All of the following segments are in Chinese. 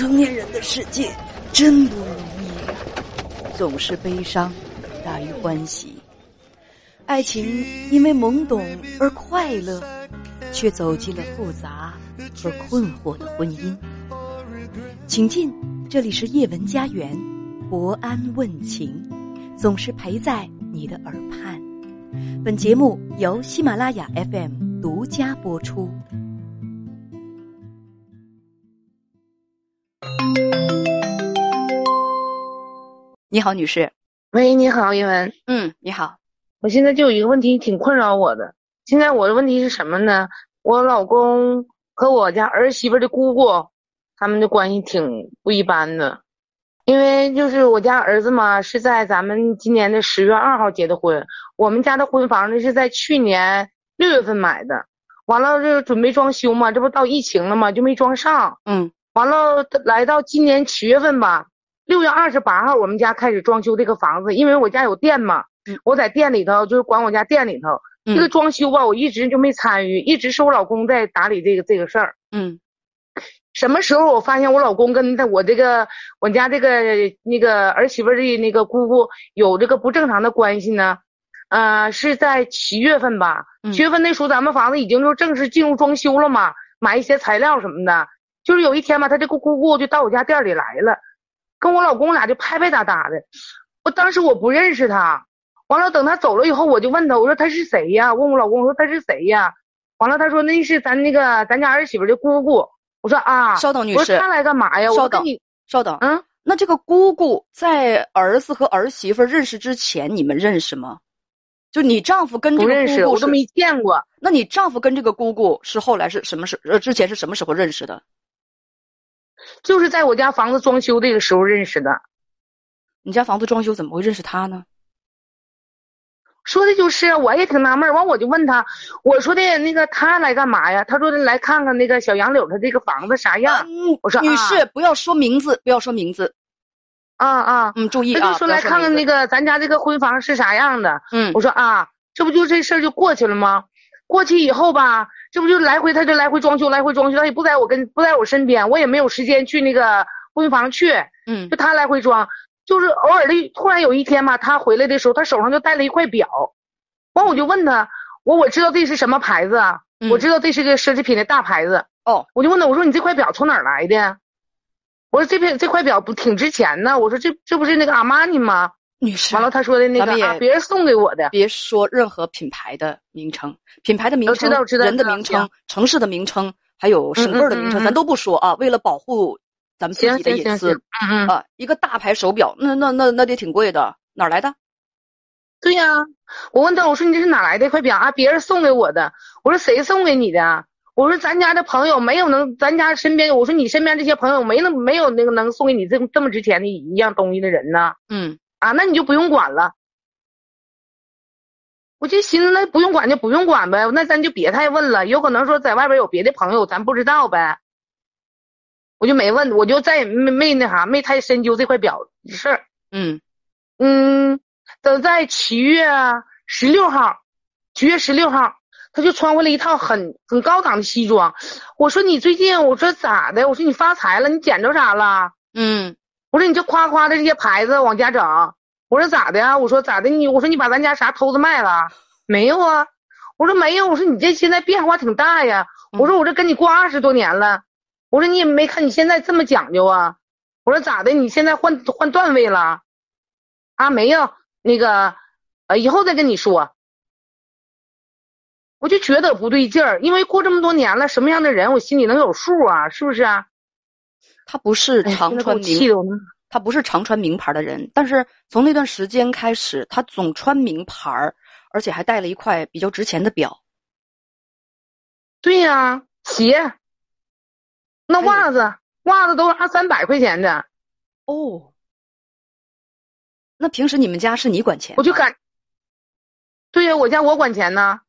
成年人的世界真不容易，总是悲伤大于欢喜。爱情因为懵懂而快乐，却走进了复杂和困惑的婚姻。请进，这里是叶文家园，博安问情，总是陪在你的耳畔。本节目由喜马拉雅 FM 独家播出。你好，女士。喂，你好，叶文。嗯，你好。我现在就有一个问题挺困扰我的。现在我的问题是什么呢？我老公和我家儿媳妇的姑姑，他们的关系挺不一般的。因为就是我家儿子嘛，是在咱们今年的十月二号结的婚。我们家的婚房呢是在去年六月份买的，完了这准备装修嘛，这不到疫情了嘛，就没装上。嗯。完了，来到今年七月份吧。六月二十八号，我们家开始装修这个房子，因为我家有店嘛，我在店里头就是管我家店里头这个装修吧，我一直就没参与，一直是我老公在打理这个这个事儿。嗯，什么时候我发现我老公跟他我这个我家这个那个儿媳妇的那个姑姑有这个不正常的关系呢？呃，是在七月份吧？七月份那时候咱们房子已经就正式进入装修了嘛，买一些材料什么的。就是有一天吧，他这个姑姑就到我家店里来了。跟我老公俩就拍拍打打的，我当时我不认识他，完了等他走了以后，我就问他，我说他是谁呀？问我老公我说他是谁呀？完了他说那是咱那个咱家儿媳妇的姑姑。我说啊，稍等女士，他来干嘛呀？稍等，稍等，嗯，那这个姑姑在儿子和儿媳妇认识之前，你们认识吗？就你丈夫跟这个姑姑，我都没见过。那你丈夫跟这个姑姑是后来是什么时？呃，之前是什么时候认识的？就是在我家房子装修这个时候认识的。你家房子装修怎么会认识他呢？说的就是，我也挺纳闷。完我就问他，我说的那个他来干嘛呀？他说的来看看那个小杨柳他这个房子啥样。我说女士不要说名字，不要说名字。啊啊，嗯，注意啊。他就说来看看那个咱家这个婚房是啥样的。嗯，我说啊，这不就这事儿就过去了吗？过去以后吧。这不就来回，他就来回装修，来回装修，他也不在我跟不在我身边，我也没有时间去那个婚房去，嗯，就他来回装，就是偶尔的，突然有一天嘛，他回来的时候，他手上就带了一块表，完我就问他，我我知道这是什么牌子啊，我知道这是个奢侈品的大牌子，哦，我就问他，我说你这块表从哪儿来的？我说这片这块表不挺值钱呢？我说这这不是那个阿玛尼吗？女士，完了，他说的那个别人送给我的，别说任何品牌的名称，品牌的名称、人的名称、城市的名称，还有省份的名称，咱都不说啊。为了保护咱们自己的隐私，啊，一个大牌手表，那那那那得挺贵的，哪来的？对呀，我问他，我说你这是哪来的一块表啊？别人送给我的。我说谁送给你的？我说咱家的朋友没有能，咱家身边，我说你身边这些朋友没能没有那个能送给你这这么值钱的一样东西的人呢？嗯。啊，那你就不用管了。我就寻思，那不用管就不用管呗，那咱就别太问了。有可能说在外边有别的朋友，咱不知道呗。我就没问，我就再也没没那啥，没太深究这块表的事儿。嗯嗯，等在七月十六号，七月十六号，他就穿回了一套很很高档的西装。我说你最近，我说咋的？我说你发财了？你捡着啥了？嗯。我说你这夸夸的这些牌子往家整，我说咋的呀？我说咋的？你我说你把咱家啥偷子卖了？没有啊。我说没有。我说你这现在变化挺大呀。我说我这跟你过二十多年了。我说你也没看你现在这么讲究啊。我说咋的？你现在换换段位了？啊没有，那个呃以后再跟你说。我就觉得不对劲儿，因为过这么多年了，什么样的人我心里能有数啊？是不是啊？他不是常穿名，他不是常穿名牌的人，但是从那段时间开始，他总穿名牌，而且还带了一块比较值钱的表。对呀，鞋，那袜子，袜子都二三百块钱的。哦，那平时你们家是你管钱？我就感，对呀，我家我管钱呢。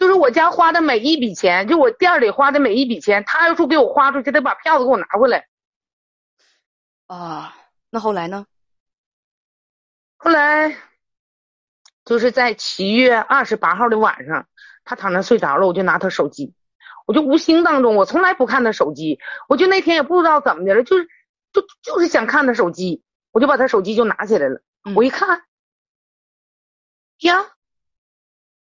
就是我家花的每一笔钱，就我店里花的每一笔钱，他要说给我花出去，得把票子给我拿回来。啊，那后来呢？后来就是在七月二十八号的晚上，他躺那睡着了，我就拿他手机，我就无形当中，我从来不看他手机，我就那天也不知道怎么的了，就是就就是想看他手机，我就把他手机就拿起来了，我一看，呀，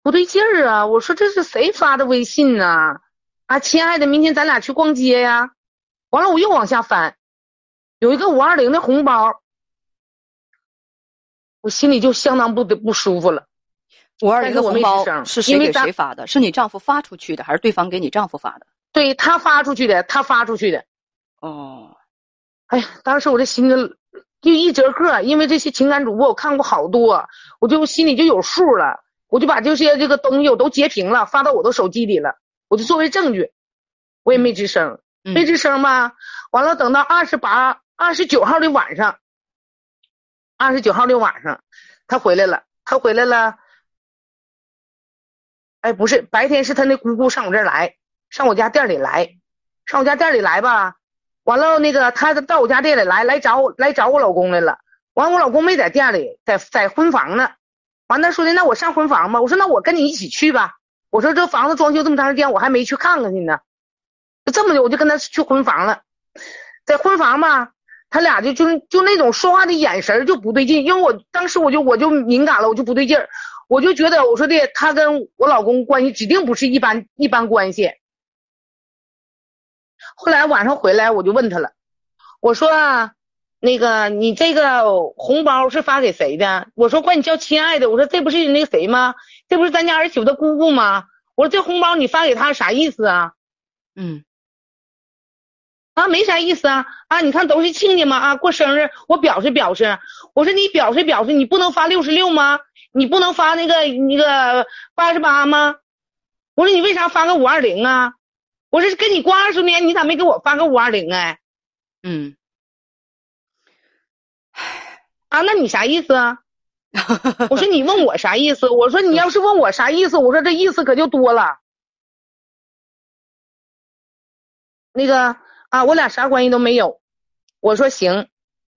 不对劲儿啊！我说这是谁发的微信呢？啊，亲爱的，明天咱俩去逛街呀。完了，我又往下翻，有一个五二零的红包，我心里就相当不不舒服了。五二零的红包是谁给谁发的？是你丈夫发出去的，还是对方给你丈夫发的？对他发出去的，他发出去的。哦，哎呀，当时我这心里就一折个，因为这些情感主播我看过好多，我就心里就有数了。我就把这些这个东西我都截屏了，发到我的手机里了，我就作为证据。我也没吱声，没吱声吧。完了，等到二十八、二十九号的晚上，二十九号的晚上，他回来了，他回来了。哎，不是，白天是他那姑姑上我这儿来，上我家店里来，上我家店里来吧。完了，那个他到我家店里来，来找我，来找我老公来了。完，我老公没在店里，在在婚房呢。完，他说的，那我上婚房吧。我说，那我跟你一起去吧。我说，这房子装修这么长时间，我还没去看看去呢。就这么的，我就跟他去婚房了。在婚房吧，他俩就就就那种说话的眼神就不对劲，因为我当时我就我就敏感了，我就不对劲。我就觉得，我说的他跟我老公关系指定不是一般一般关系。后来晚上回来，我就问他了，我说那个你这个红包是发给谁的？我说管你叫亲爱的，我说这不是那个谁吗？这不是咱家儿媳妇的姑姑吗？我说这红包你发给她啥意思啊？嗯，啊没啥意思啊啊！你看都是亲家嘛啊，过生日我表示表示。我说你表示表示，你不能发六十六吗？你不能发那个那个八十八吗？我说你为啥发个五二零啊？我说跟你过二十年，你咋没给我发个五二零哎？嗯，啊，那你啥意思啊？我说你问我啥意思？我说你要是问我啥意思，我说这意思可就多了。那个啊，我俩啥关系都没有。我说行，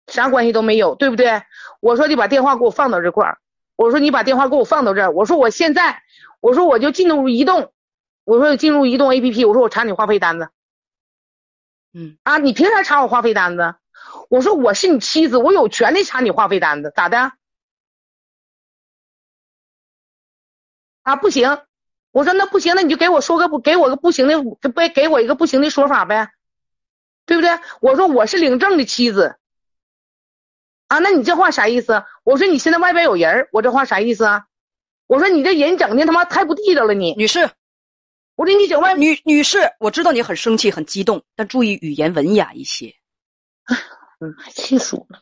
啥关系都没有，对不对？我说你把电话给我放到这块儿。我说你把电话给我放到这儿。我说我现在，我说我就进入移动，我说进入移动 A P P。我说我查你话费单子。嗯啊，你凭啥查我话费单子？我说我是你妻子，我有权利查你话费单子，咋的？啊，不行。我说那不行，那你就给我说个不，给我个不行的，不给我一个不行的说法呗，对不对？我说我是领证的妻子。啊，那你这话啥意思？我说你现在外边有人，我这话啥意思啊？我说你这人整的他妈太不地道了，你女士，我说你整外女女士，我知道你很生气很激动，但注意语言文雅一些。嗯，气死我了。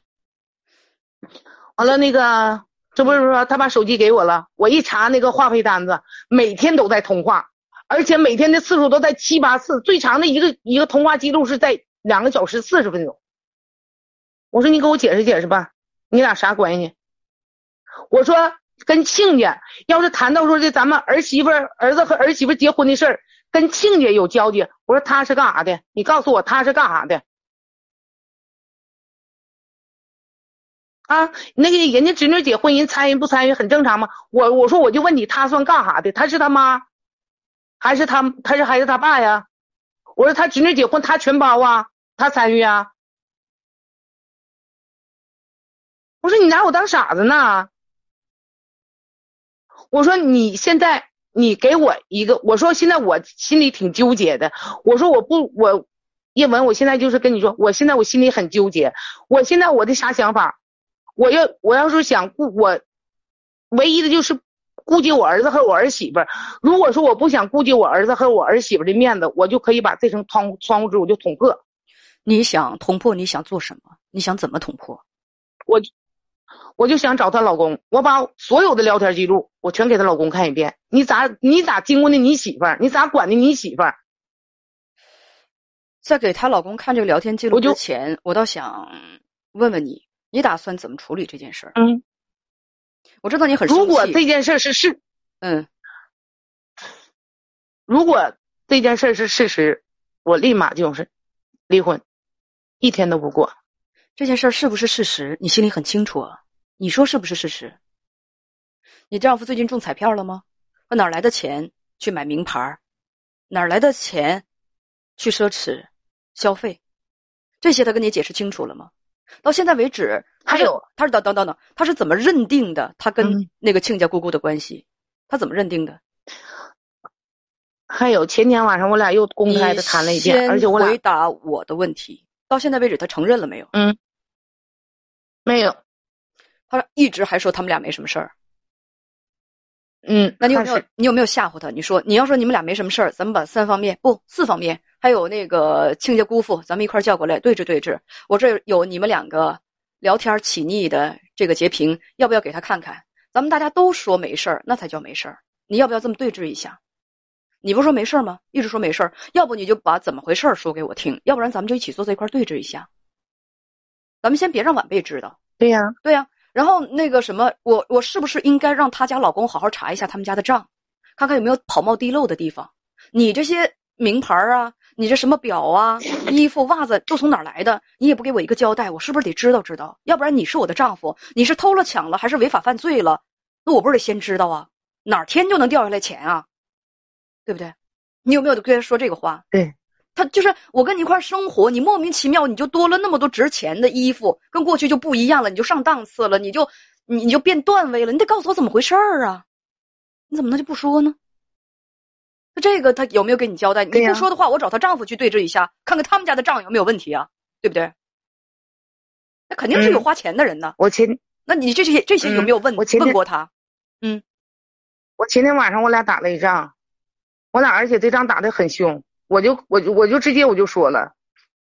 完了，那个这不是说他把手机给我了，我一查那个话费单子，每天都在通话，而且每天的次数都在七八次，最长的一个一个通话记录是在两个小时四十分钟。我说你给我解释解释吧，你俩啥关系？我说跟亲家，要是谈到说这咱们儿媳妇儿子和儿媳妇结婚的事儿，跟亲家有交集。我说他是干啥的？你告诉我他是干啥的？啊，那个人家侄女结婚，人参与不参与很正常吗？我我说我就问你，他算干啥的？他是他妈，还是他他是还是他爸呀？我说他侄女结婚，他全包啊，他参与啊？我说你拿我当傻子呢？我说你现在你给我一个，我说现在我心里挺纠结的。我说我不我叶文，我现在就是跟你说，我现在我心里很纠结。我现在我的啥想法？我要我要是想顾我，唯一的就是顾及我儿子和我儿媳妇。如果说我不想顾及我儿子和我儿媳妇的面子，我就可以把这层窗窗户纸我就捅破。你想捅破？你想做什么？你想怎么捅破？我。我就想找她老公，我把所有的聊天记录我全给她老公看一遍。你咋你咋经过的你媳妇儿？你咋管的你媳妇儿？在给她老公看这个聊天记录之前，我倒想问问你，你打算怎么处理这件事儿？嗯，我知道你很如果这件事是事，嗯，如果这件事是事实，我立马就是离婚，一天都不过。这件事是不是事实？你心里很清楚啊。你说是不是事实？你丈夫最近中彩票了吗？他哪来的钱去买名牌？哪来的钱去奢侈消费？这些他跟你解释清楚了吗？到现在为止，还有他是等等等等，他是怎么认定的？他跟那个亲家姑姑的关系，他怎么认定的？还有前天晚上我俩又公开的谈了一遍，而且我俩回答我的问题，到现在为止他承认了没有？嗯，没有，他一直还说他们俩没什么事儿。嗯，那你有没有你有没有吓唬他？你说你要说你们俩没什么事儿，咱们把三方面不四方面，还有那个亲家姑父，咱们一块叫过来对质对质。我这有你们两个聊天起腻的这个截屏，要不要给他看看？咱们大家都说没事儿，那才叫没事儿。你要不要这么对质一下？你不说没事儿吗？一直说没事儿，要不你就把怎么回事儿说给我听，要不然咱们就一起坐在一块对质一下。咱们先别让晚辈知道。对呀，对呀。然后那个什么，我我是不是应该让他家老公好好查一下他们家的账，看看有没有跑冒滴漏的地方？你这些名牌啊，你这什么表啊、衣服、袜子都从哪来的？你也不给我一个交代，我是不是得知道知道？要不然你是我的丈夫，你是偷了抢了还是违法犯罪了？那我不是得先知道啊？哪天就能掉下来钱啊？对不对？你有没有跟他说这个话？对。他就是我跟你一块生活，你莫名其妙你就多了那么多值钱的衣服，跟过去就不一样了，你就上档次了，你就你你就变段位了，你得告诉我怎么回事儿啊？你怎么能就不说呢？那这个他有没有给你交代？你不说的话，我找她丈夫去对质一下，看看他们家的账有没有问题啊？对不对？那肯定是有花钱的人呢。我前，那你这些这些有没有问问过他？嗯，我前天晚上我俩打了一仗，我俩而且这仗打的很凶。我就我就我就直接我就说了，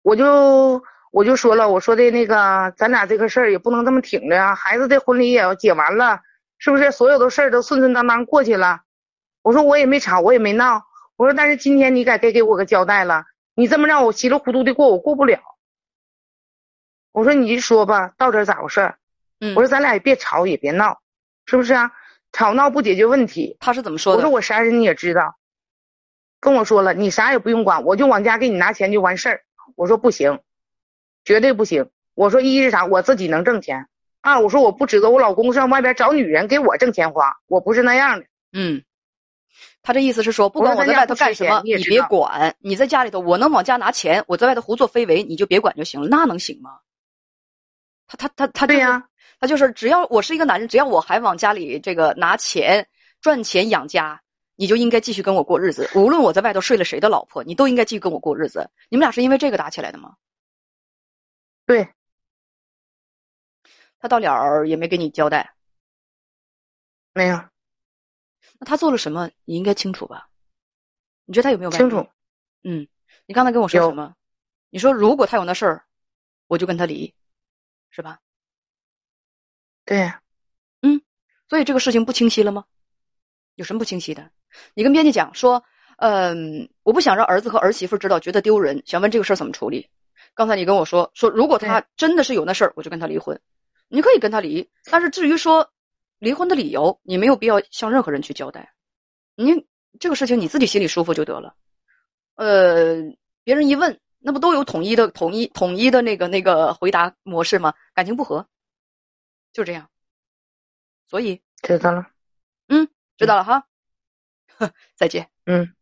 我就我就说了，我说的那个咱俩这个事儿也不能这么挺着啊，孩子的婚礼也要结完了，是不是？所有的事儿都顺顺当当过去了。我说我也没吵，我也没闹。我说但是今天你该该给我个交代了，你这么让我稀里糊涂的过，我过不了。我说你就说吧，到底咋回事？嗯，我说咱俩也别吵也别闹，是不是啊？吵闹不解决问题。他是怎么说的？我说我啥人你也知道。跟我说了，你啥也不用管，我就往家给你拿钱就完事儿。我说不行，绝对不行。我说一是啥，我自己能挣钱；二我说我不指责我老公上外边找女人给我挣钱花，我不是那样的。嗯，他这意思是说，不管我在外头干什么，你别管。你在家里头，我能往家拿钱，我在外头胡作非为，你就别管就行了。那能行吗？他他他他对呀，他就是只要我是一个男人，只要我还往家里这个拿钱赚钱养家。你就应该继续跟我过日子，无论我在外头睡了谁的老婆，你都应该继续跟我过日子。你们俩是因为这个打起来的吗？对。他到了也没给你交代。没有。那他做了什么？你应该清楚吧？你觉得他有没有清楚？嗯。你刚才跟我说什么？你说如果他有那事儿，我就跟他离，是吧？对。嗯。所以这个事情不清晰了吗？有什么不清晰的？你跟编辑讲说，嗯，我不想让儿子和儿媳妇知道，觉得丢人。想问这个事儿怎么处理？刚才你跟我说说，如果他真的是有那事儿，我就跟他离婚。你可以跟他离，但是至于说离婚的理由，你没有必要向任何人去交代。你这个事情你自己心里舒服就得了。呃，别人一问，那不都有统一的、统一、统一的那个那个回答模式吗？感情不和，就这样。所以知道了。嗯。知道了哈，再见。嗯。